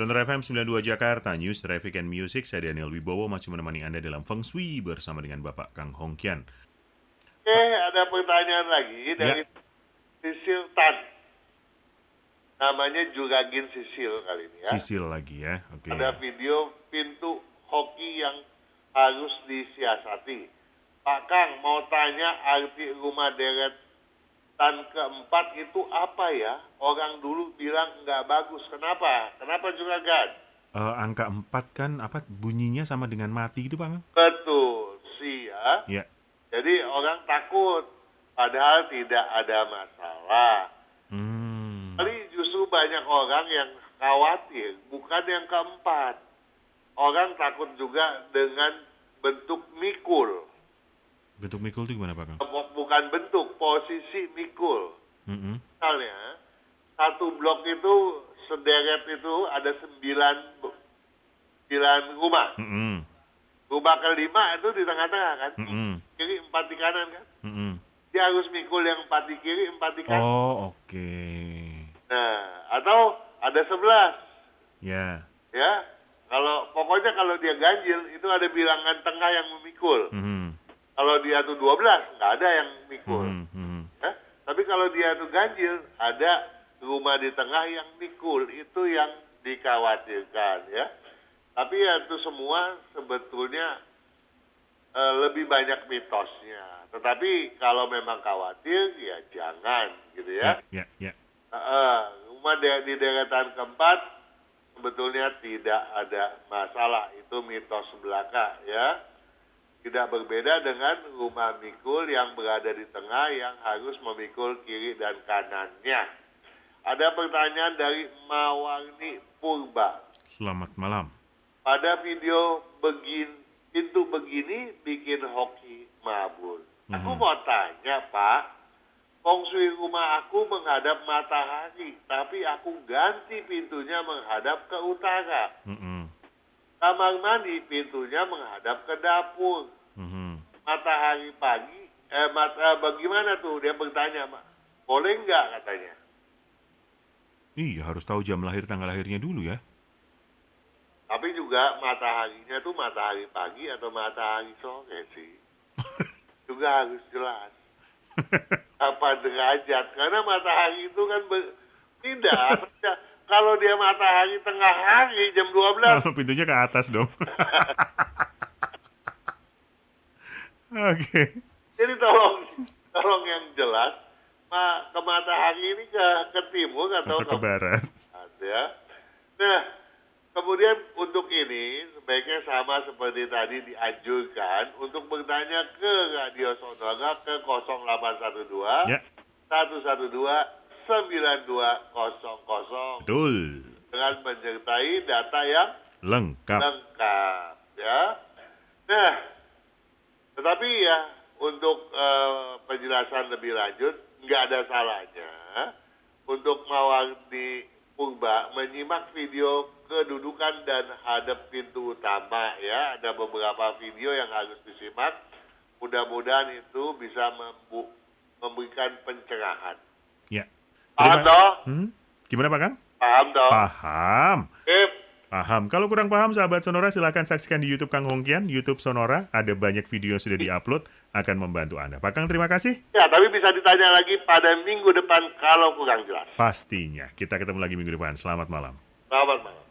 Sonora FM 92 Jakarta, News, Traffic and Music, saya Daniel Wibowo masih menemani Anda dalam Feng Shui bersama dengan Bapak Kang Hongkian. Oke, ada pertanyaan lagi dari Sisil Tan. Namanya Juragin Sisil kali ini ya. Sisil lagi ya, oke. Ada video pintu hoki yang harus disiasati. Pak Kang, mau tanya arti rumah deret tan keempat itu apa ya? Orang dulu bilang nggak bagus. Kenapa? Kenapa Juragan? Eh, angka 4 kan apa bunyinya sama dengan mati gitu Bang? Betul, sih ya. Ya. Jadi orang takut, padahal tidak ada masalah. Hmm. Kali justru banyak orang yang khawatir, bukan yang keempat. Orang takut juga dengan bentuk mikul. Bentuk mikul itu gimana Pak Kang? Bukan bentuk, posisi mikul. Mm-mm. Misalnya, satu blok itu sederet itu ada sembilan, sembilan rumah. Mm-mm. Rumah kelima itu di tengah-tengah kan? Mm-mm. Kiri empat di kanan kan? Mm-mm. Dia harus mikul yang empat di kiri, empat di kanan. Oh, oke. Nah, atau ada sebelas. Ya. ya kalau pokoknya kalau dia ganjil itu ada bilangan tengah yang memikul Mhm. Kalau dia tuh 12 nggak ada yang mikul Mhm. Mhm. ya tapi kalau dia tuh ganjil ada rumah di tengah yang mikul itu yang dikhawatirkan ya tapi ya itu semua sebetulnya eh, lebih banyak mitosnya tetapi kalau memang khawatir ya jangan gitu ya Ya, ya. Heeh, rumah de- di deretan keempat sebetulnya tidak ada masalah. Itu mitos belaka ya. Tidak berbeda dengan rumah mikul yang berada di tengah yang harus memikul kiri dan kanannya. Ada pertanyaan dari Mawarni Purba. Selamat malam. Pada video begin pintu begini bikin hoki mabul. Aku Mhm. mau tanya Pak, feng shui rumah aku menghadap matahari, tapi aku ganti pintunya menghadap ke utara. Mhm. Kamar mandi pintunya menghadap ke dapur. Mhm. Matahari pagi, eh mata bagaimana tuh? Dia bertanya. Boleh nggak katanya? Iya, harus tahu jam lahir tanggal lahirnya dulu ya. Tapi juga mataharinya tuh matahari pagi atau matahari sore sih. juga harus jelas. apa derajat karena matahari itu kan ber- tidak kalau dia matahari tengah hari jam 12 Kalau pintunya ke atas dong. Oke. jadi tolong tolong yang jelas ma, ke matahari ini ke ke timur atau, Atau ke barat. barat, ya nah kemudian untuk ini sebaiknya sama seperti tadi dianjurkan untuk bertanya ke Radio Sonora ke 0812 Ya, 112 9200 betul. dengan menyertai data yang Lengkap. lengkap ya. Nah, tetapi ya untuk eh, penjelasan lebih lanjut nggak ada salahnya untuk Mawardi Purba menyimak video kedudukan dan hadap pintu utama ya. Ada beberapa video yang harus disimak. Mudah-mudahan itu bisa membu- memberikan pencerahan. Ya. Paham toh? Hmm? Gimana Pak Kang? Paham toh? Paham. Sip. Paham. Kalau kurang paham, sahabat Sonora, silahkan saksikan di YouTube Kang Hongkian, YouTube Sonora. Ada banyak video yang sudah diupload, akan membantu Anda. Pak Kang, terima kasih. Ya, tapi bisa ditanya lagi pada minggu depan kalau kurang jelas. Pastinya. Kita ketemu lagi minggu depan. Selamat malam. Selamat malam.